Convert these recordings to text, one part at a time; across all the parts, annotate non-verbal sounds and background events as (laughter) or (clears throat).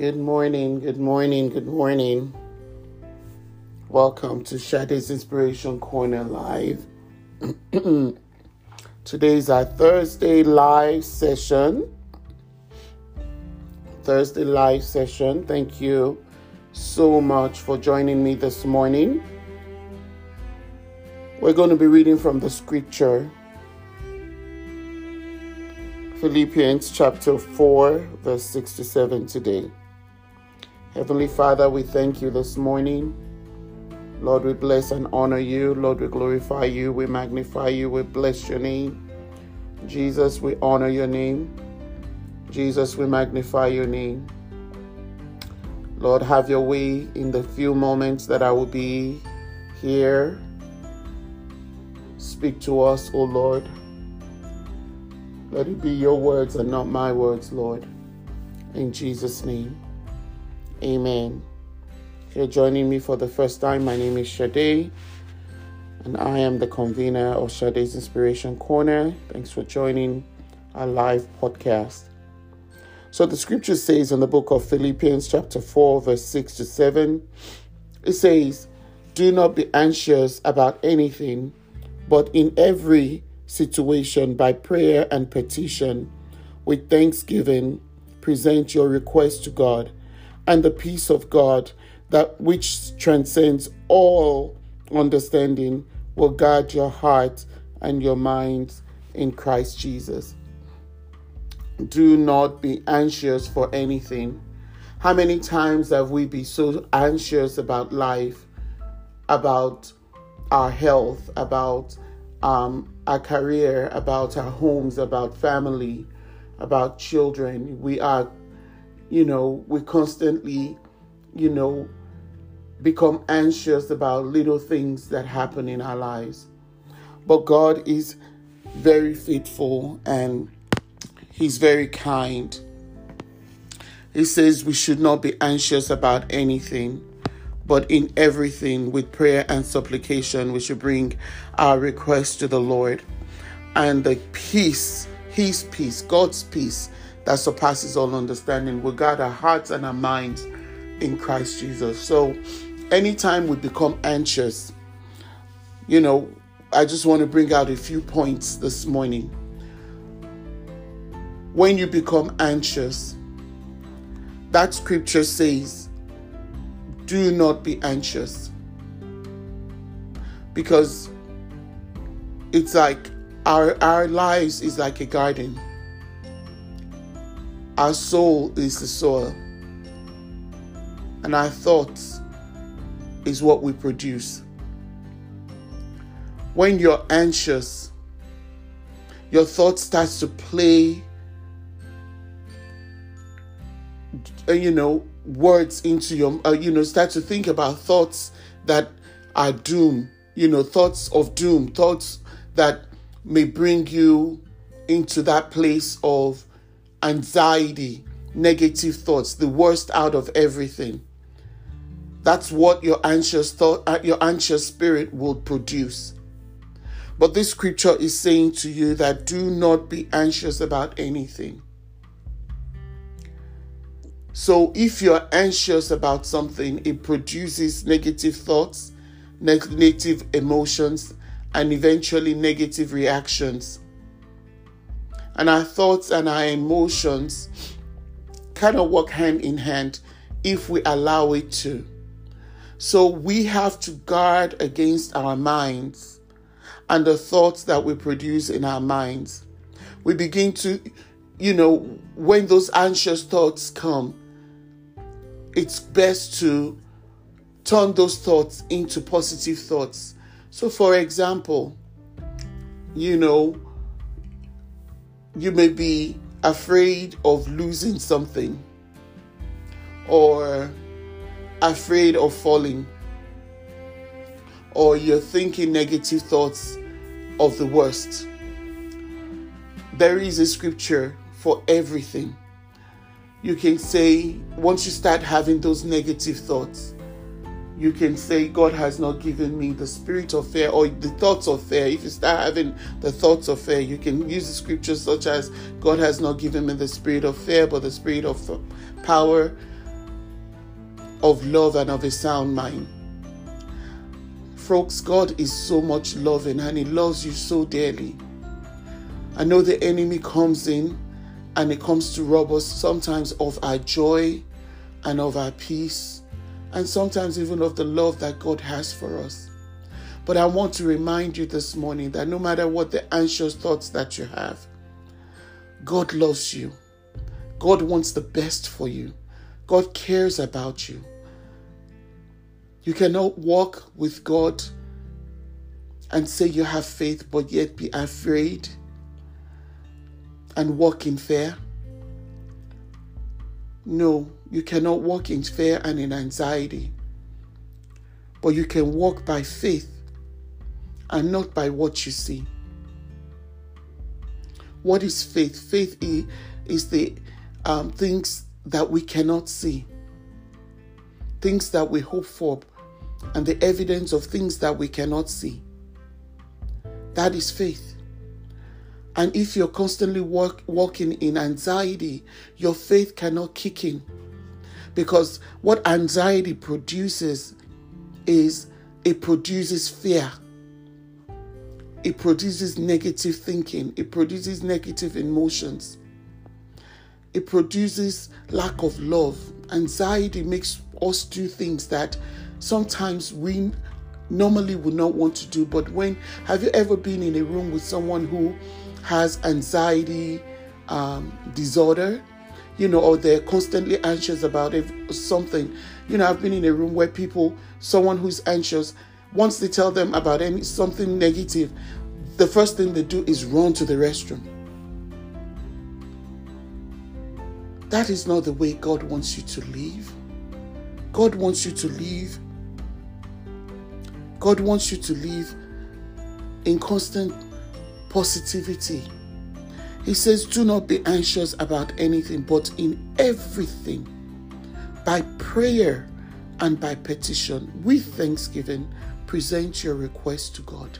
Good morning, good morning, good morning. Welcome to Shade's Inspiration Corner Live. (clears throat) Today is our Thursday live session. Thursday live session. Thank you so much for joining me this morning. We're going to be reading from the scripture Philippians chapter 4, verse 6 to 7 today. Heavenly Father, we thank you this morning. Lord, we bless and honor you. Lord, we glorify you. We magnify you. We bless your name. Jesus, we honor your name. Jesus, we magnify your name. Lord, have your way in the few moments that I will be here. Speak to us, O Lord. Let it be your words and not my words, Lord. In Jesus' name. Amen. If you're joining me for the first time, my name is Shade, and I am the convener of Shade's Inspiration Corner. Thanks for joining our live podcast. So the scripture says in the book of Philippians, chapter 4, verse 6 to 7, it says, Do not be anxious about anything, but in every situation, by prayer and petition, with thanksgiving, present your request to God and the peace of God that which transcends all understanding will guard your heart and your minds in Christ Jesus. Do not be anxious for anything. How many times have we been so anxious about life, about our health, about um, our career, about our homes, about family, about children? We are you know, we constantly, you know, become anxious about little things that happen in our lives. But God is very faithful and He's very kind. He says we should not be anxious about anything, but in everything, with prayer and supplication, we should bring our requests to the Lord. And the peace, His peace, God's peace, that surpasses all understanding will guard our hearts and our minds in Christ Jesus. So, anytime we become anxious, you know, I just want to bring out a few points this morning. When you become anxious, that scripture says, do not be anxious. Because it's like our, our lives is like a garden our soul is the soil, and our thoughts is what we produce. When you're anxious, your thoughts starts to play uh, you know words into your uh, you know start to think about thoughts that are doom you know thoughts of doom thoughts that may bring you into that place of anxiety, negative thoughts, the worst out of everything. That's what your anxious thought, uh, your anxious spirit will produce. But this scripture is saying to you that do not be anxious about anything. So if you're anxious about something, it produces negative thoughts, negative emotions, and eventually negative reactions and our thoughts and our emotions kind of work hand in hand if we allow it to. So we have to guard against our minds and the thoughts that we produce in our minds. we begin to, you know, when those anxious thoughts come, it's best to turn those thoughts into positive thoughts. So, for example, you know, you may be afraid of losing something or afraid of falling or you're thinking negative thoughts of the worst. There is a scripture for everything. You can say, once you start having those negative thoughts, you can say, God has not given me the spirit of fear or the thoughts of fear. If you start having the thoughts of fear, you can use the scriptures such as, God has not given me the spirit of fear, but the spirit of power, of love, and of a sound mind. Folks, God is so much loving and He loves you so dearly. I know the enemy comes in and it comes to rob us sometimes of our joy and of our peace and sometimes even of the love that God has for us. But I want to remind you this morning that no matter what the anxious thoughts that you have, God loves you. God wants the best for you. God cares about you. You cannot walk with God and say you have faith, but yet be afraid and walk in fear. No, you cannot walk in fear and in anxiety, but you can walk by faith and not by what you see. What is faith? Faith is the um, things that we cannot see, things that we hope for, and the evidence of things that we cannot see. That is faith. And if you're constantly walk, walking in anxiety, your faith cannot kick in. Because what anxiety produces is it produces fear. It produces negative thinking. It produces negative emotions. It produces lack of love. Anxiety makes us do things that sometimes we normally would not want to do. But when have you ever been in a room with someone who has anxiety um, disorder, you know, or they're constantly anxious about if something. You know, I've been in a room where people, someone who's anxious, once they tell them about any something negative, the first thing they do is run to the restroom. That is not the way God wants you to live. God wants you to live. God wants you to live in constant positivity. He says, Do not be anxious about anything, but in everything, by prayer and by petition, with thanksgiving, present your request to God.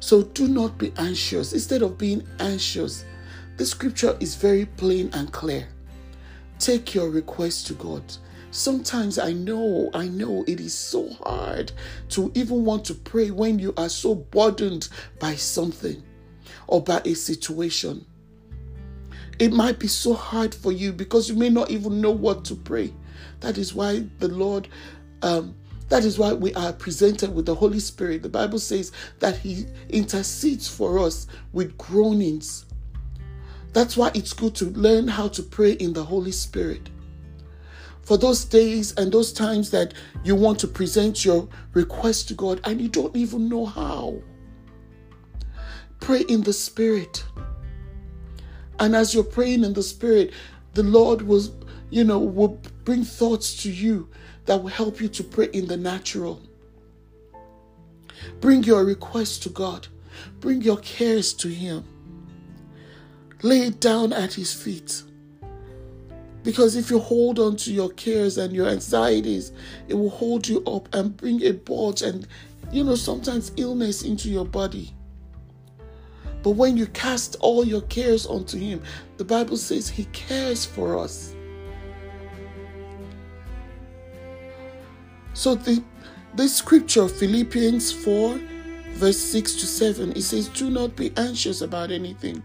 So do not be anxious. Instead of being anxious, the scripture is very plain and clear. Take your request to God. Sometimes I know, I know it is so hard to even want to pray when you are so burdened by something or by a situation. It might be so hard for you because you may not even know what to pray. That is why the Lord, um, that is why we are presented with the Holy Spirit. The Bible says that He intercedes for us with groanings. That's why it's good to learn how to pray in the Holy Spirit for those days and those times that you want to present your request to God and you don't even know how. Pray in the Spirit. And as you're praying in the Spirit, the Lord will, you know, will bring thoughts to you that will help you to pray in the natural. Bring your request to God. Bring your cares to Him. Lay it down at His feet. Because if you hold on to your cares and your anxieties, it will hold you up and bring a bulge and, you know, sometimes illness into your body. But when you cast all your cares onto Him, the Bible says He cares for us. So the this scripture, Philippians 4, verse 6 to 7, it says, Do not be anxious about anything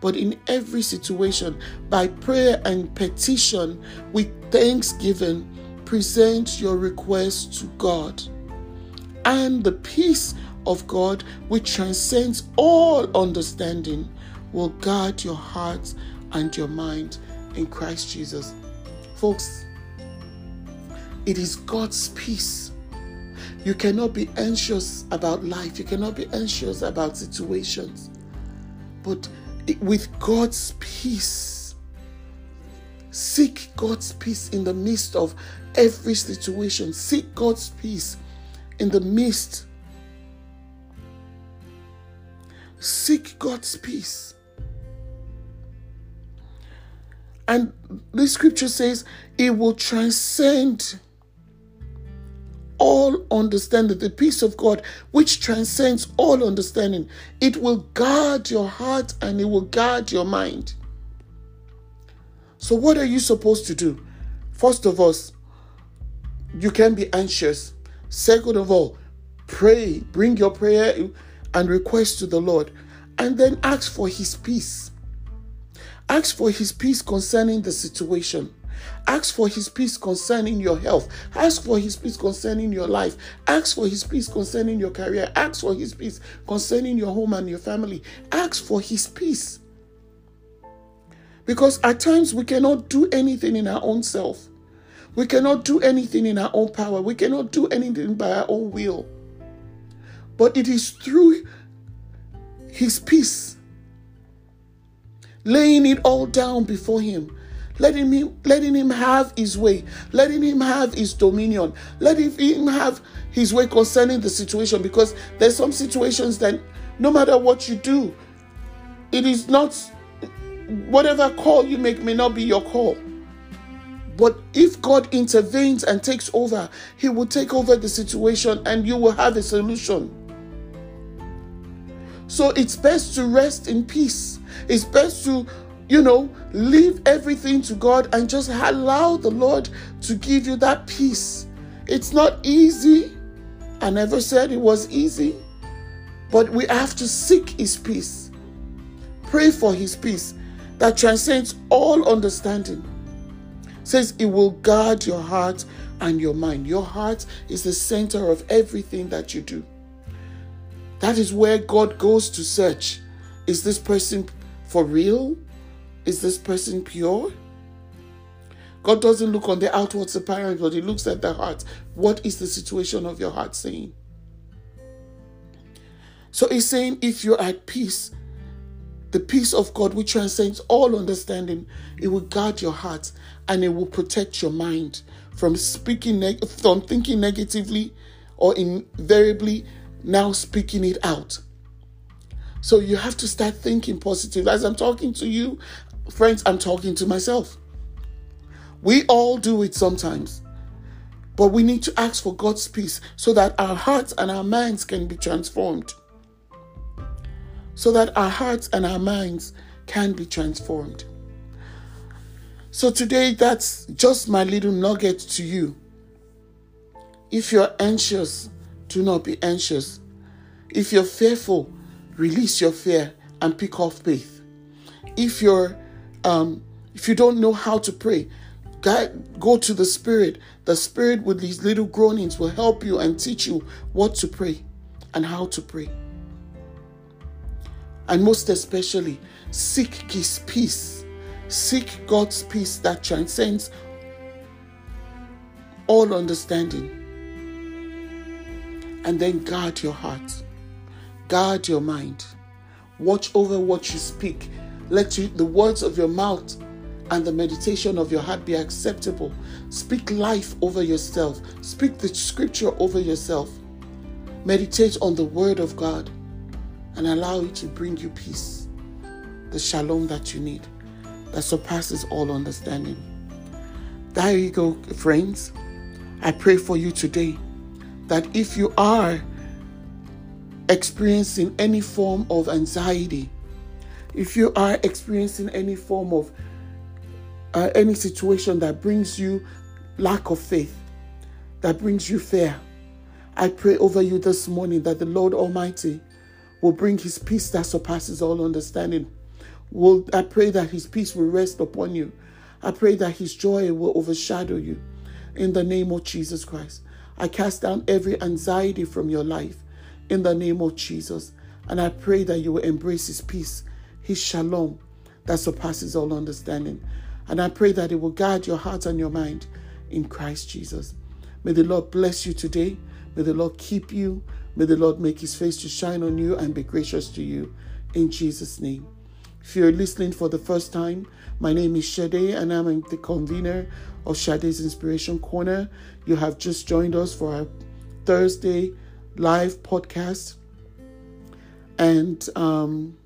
but in every situation, by prayer and petition, with thanksgiving, present your requests to God. And the peace of God, which transcends all understanding, will guard your heart and your mind in Christ Jesus. Folks, it is God's peace. You cannot be anxious about life, you cannot be anxious about situations. But with God's peace, seek God's peace in the midst of every situation. Seek God's peace in the midst. Seek God's peace. And the scripture says it will transcend all understanding, the peace of God, which transcends all understanding. It will guard your heart and it will guard your mind. So, what are you supposed to do? First of all, you can be anxious. Second of all, pray, bring your prayer and request to the Lord, and then ask for His peace. Ask for His peace concerning the situation. Ask for His peace concerning your health. Ask for His peace concerning your life. Ask for His peace concerning your career. Ask for His peace concerning your home and your family. Ask for His peace. Because at times we cannot do anything in our own self. We cannot do anything in our own power. We cannot do anything by our own will. But it is through His peace, laying it all down before Him, letting him, letting him have His way, letting Him have His dominion, letting Him have His way concerning the situation. Because there's some situations that no matter what you do, it is not whatever call you make may not be your call. But if God intervenes and takes over, He will take over the situation and you will have a solution. So it's best to rest in peace. It's best to, you know, leave everything to God and just allow the Lord to give you that peace. It's not easy. I never said it was easy. But we have to seek His peace. Pray for His peace that transcends all understanding says it will guard your heart and your mind. Your heart is the center of everything that you do. That is where God goes to search. Is this person for real? Is this person pure? God doesn't look on the outward appearance, but He looks at the heart. What is the situation of your heart saying? So He's saying, if you're at peace, the peace of God, which transcends all understanding, it will guard your heart and it will protect your mind from speaking, neg- from thinking negatively or invariably now speaking it out. So you have to start thinking positive. As I'm talking to you, friends, I'm talking to myself. We all do it sometimes. But we need to ask for God's peace so that our hearts and our minds can be transformed so that our hearts and our minds can be transformed. So, today, that's just my little nugget to you. If you're anxious, do not be anxious. If you're fearful, release your fear and pick up faith. If you're um, if you don't know how to pray, go to the Spirit. The Spirit with these little groanings will help you and teach you what to pray and how to pray and most especially, seek His peace. Seek God's peace that transcends all understanding. And then guard your heart, guard your mind, watch over what you speak. Let you, the words of your mouth and the meditation of your heart be acceptable. Speak life over yourself, speak the scripture over yourself. Meditate on the word of God and allow it to bring you peace, the shalom that you need, that surpasses all understanding. There you go, friends. I pray for you today that if you are experiencing any form of anxiety, if you are experiencing any form of uh, any situation that brings you lack of faith, that brings you fear, I pray over you this morning that the Lord Almighty will bring his peace that surpasses all understanding. Will I pray that his peace will rest upon you. I pray that his joy will overshadow you. In the name of Jesus Christ. I cast down every anxiety from your life in the name of Jesus. And I pray that you will embrace his peace His shalom that surpasses all understanding. And I pray that it will guide your heart and your mind in Christ Jesus. May the Lord bless you today. May the Lord keep you. May the Lord make his face to shine on you and be gracious to you. In Jesus' name. If you're listening for the first time, my name is Shade and I'm the convener of Shade's Inspiration Corner. You have just joined us for our Thursday live podcast. And, um,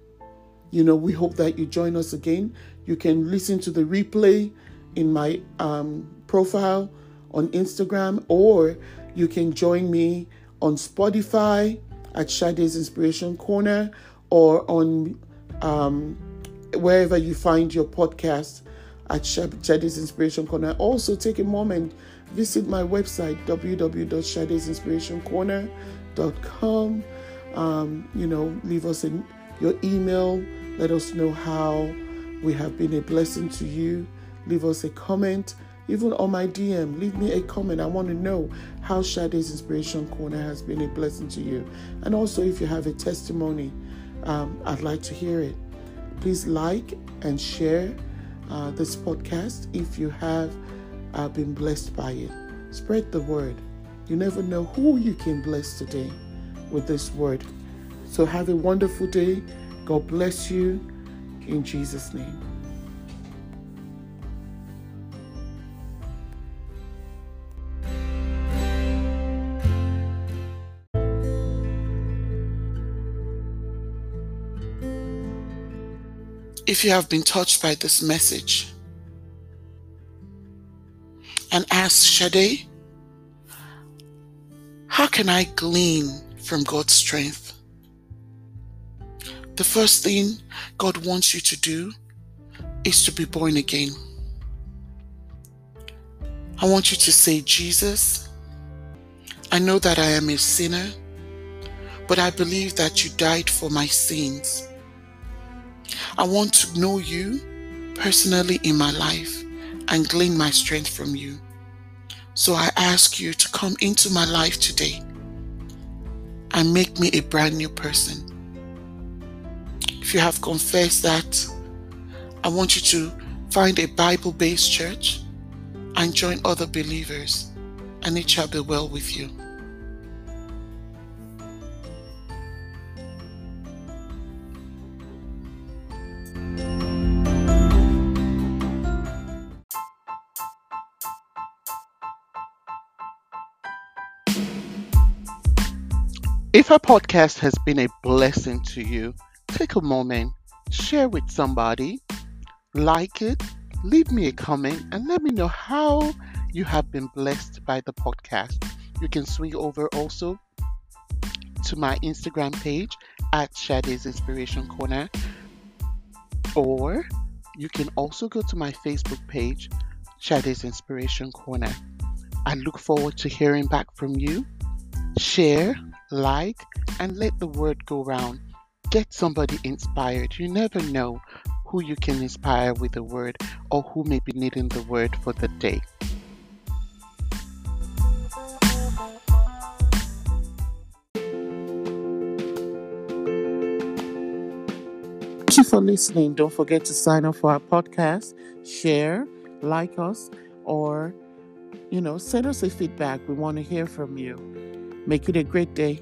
you know, we hope that you join us again. You can listen to the replay in my um, profile on Instagram, or you can join me on Spotify at Shade's Inspiration Corner or on um, wherever you find your podcast at Shade's Inspiration Corner. Also, take a moment, visit my website www.shadesinspirationcorner.com. Um, you know, leave us in your email. Let us know how we have been a blessing to you. Leave us a comment even on my DM, leave me a comment. I want to know how Shade's Inspiration Corner has been a blessing to you. And also, if you have a testimony, um, I'd like to hear it. Please like and share uh, this podcast if you have uh, been blessed by it. Spread the word. You never know who you can bless today with this word. So, have a wonderful day. God bless you in Jesus' name. if you have been touched by this message and ask Shade, how can I glean from God's strength? The first thing God wants you to do is to be born again. I want you to say, Jesus, I know that I am a sinner, but I believe that you died for my sins I want to know you personally in my life and glean my strength from you. So I ask you to come into my life today and make me a brand new person. You have confessed that, I want you to find a Bible based church and join other believers, and it shall be well with you. If our podcast has been a blessing to you, take a moment, share with somebody, like it, leave me a comment, and let me know how you have been blessed by the podcast. You can swing over also to my Instagram page at Shade's Inspiration Corner, or you can also go to my Facebook page, Shade's Inspiration Corner. I look forward to hearing back from you. Share, like, and let the word go round. Get somebody inspired. You never know who you can inspire with a word or who may be needing the word for the day. Thank you for listening. Don't forget to sign up for our podcast, share, like us, or you know, send us a feedback. We want to hear from you. Make it a great day.